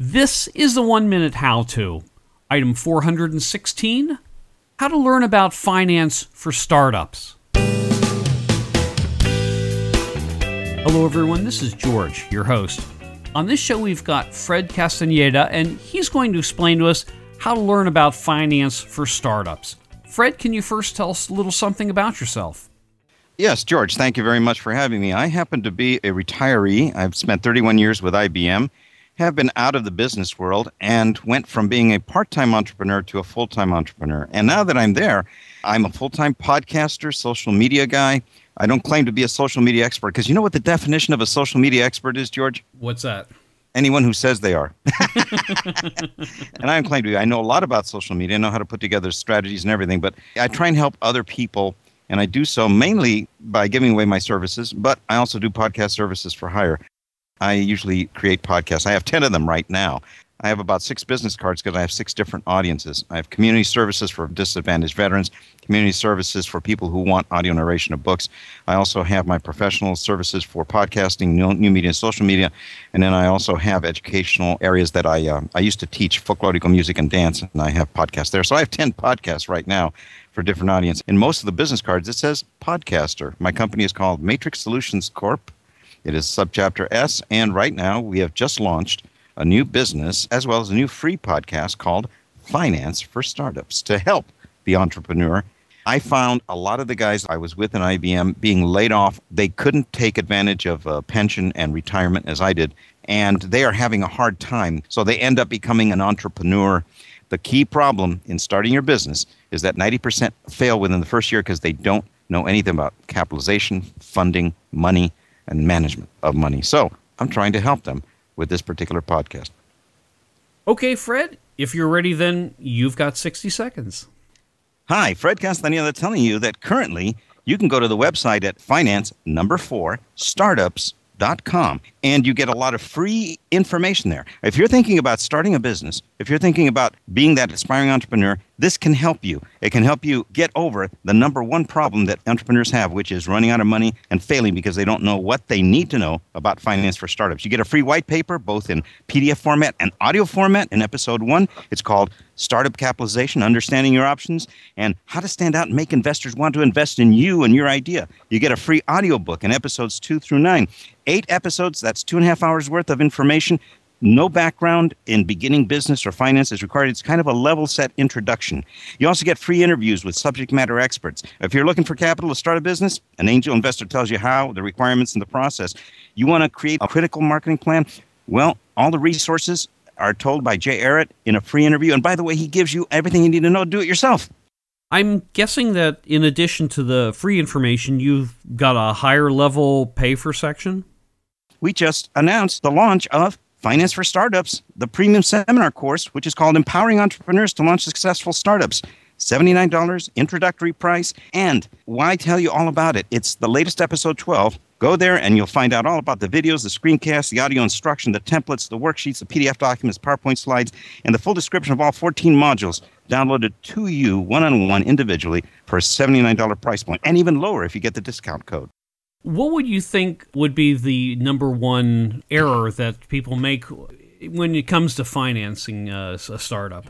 This is the one minute how to. Item 416 How to learn about finance for startups. Hello, everyone. This is George, your host. On this show, we've got Fred Castaneda, and he's going to explain to us how to learn about finance for startups. Fred, can you first tell us a little something about yourself? Yes, George, thank you very much for having me. I happen to be a retiree. I've spent 31 years with IBM, have been out of the business world, and went from being a part time entrepreneur to a full time entrepreneur. And now that I'm there, I'm a full time podcaster, social media guy. I don't claim to be a social media expert because you know what the definition of a social media expert is, George? What's that? anyone who says they are. and I don't claim to be. I know a lot about social media. I know how to put together strategies and everything, but I try and help other people. And I do so mainly by giving away my services, but I also do podcast services for hire. I usually create podcasts. I have 10 of them right now. I have about six business cards because I have six different audiences. I have community services for disadvantaged veterans, community services for people who want audio narration of books. I also have my professional services for podcasting, new media, and social media, and then I also have educational areas that I uh, I used to teach folklorical music and dance, and I have podcasts there. So I have ten podcasts right now for different audience. In most of the business cards, it says podcaster. My company is called Matrix Solutions Corp. It is subchapter S, and right now we have just launched a new business as well as a new free podcast called Finance for Startups to help the entrepreneur. I found a lot of the guys I was with in IBM being laid off. They couldn't take advantage of a pension and retirement as I did, and they are having a hard time. So they end up becoming an entrepreneur. The key problem in starting your business is that 90% fail within the first year because they don't know anything about capitalization, funding, money, and management of money. So I'm trying to help them with this particular podcast. Okay, Fred, if you're ready, then you've got 60 seconds. Hi, Fred Castaneda telling you that currently you can go to the website at finance number four startups com, and you get a lot of free information there. If you're thinking about starting a business, if you're thinking about being that aspiring entrepreneur, this can help you. It can help you get over the number one problem that entrepreneurs have, which is running out of money and failing because they don't know what they need to know about finance for startups. You get a free white paper, both in PDF format and audio format in episode one. It's called Startup Capitalization Understanding Your Options and How to Stand Out and Make Investors Want to Invest in You and Your Idea. You get a free audio book in episodes two through nine. Eight episodes, that's two and a half hours worth of information no background in beginning business or finance is required. It's kind of a level set introduction. You also get free interviews with subject matter experts. If you're looking for capital to start a business, an angel investor tells you how, the requirements, and the process. You want to create a critical marketing plan? Well, all the resources are told by Jay Arrett in a free interview. And by the way, he gives you everything you need to know do it yourself. I'm guessing that in addition to the free information, you've got a higher level pay for section? We just announced the launch of Finance for Startups, the premium seminar course, which is called Empowering Entrepreneurs to Launch Successful Startups. $79 introductory price. And why tell you all about it? It's the latest episode 12. Go there and you'll find out all about the videos, the screencasts, the audio instruction, the templates, the worksheets, the PDF documents, PowerPoint slides, and the full description of all 14 modules downloaded to you one on one individually for a $79 price point, and even lower if you get the discount code. What would you think would be the number one error that people make when it comes to financing a, a startup?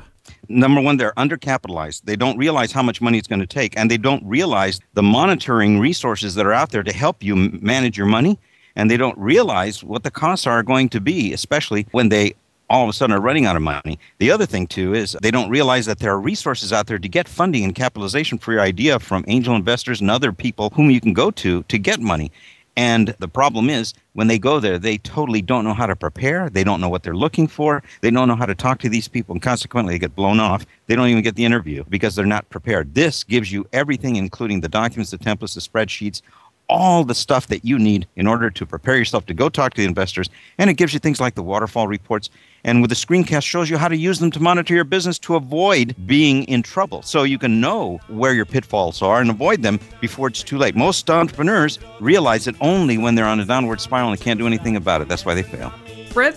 Number one, they're undercapitalized. They don't realize how much money it's going to take, and they don't realize the monitoring resources that are out there to help you manage your money. And they don't realize what the costs are going to be, especially when they all of a sudden are running out of money. The other thing, too, is they don't realize that there are resources out there to get funding and capitalization for your idea from angel investors and other people whom you can go to to get money. And the problem is, when they go there, they totally don't know how to prepare. They don't know what they're looking for. They don't know how to talk to these people. And consequently, they get blown off. They don't even get the interview because they're not prepared. This gives you everything, including the documents, the templates, the spreadsheets, all the stuff that you need in order to prepare yourself to go talk to the investors. And it gives you things like the waterfall reports. And with the screencast shows you how to use them to monitor your business to avoid being in trouble. So you can know where your pitfalls are and avoid them before it's too late. Most entrepreneurs realize it only when they're on a downward spiral and can't do anything about it. That's why they fail. Fred,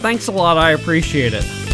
thanks a lot. I appreciate it.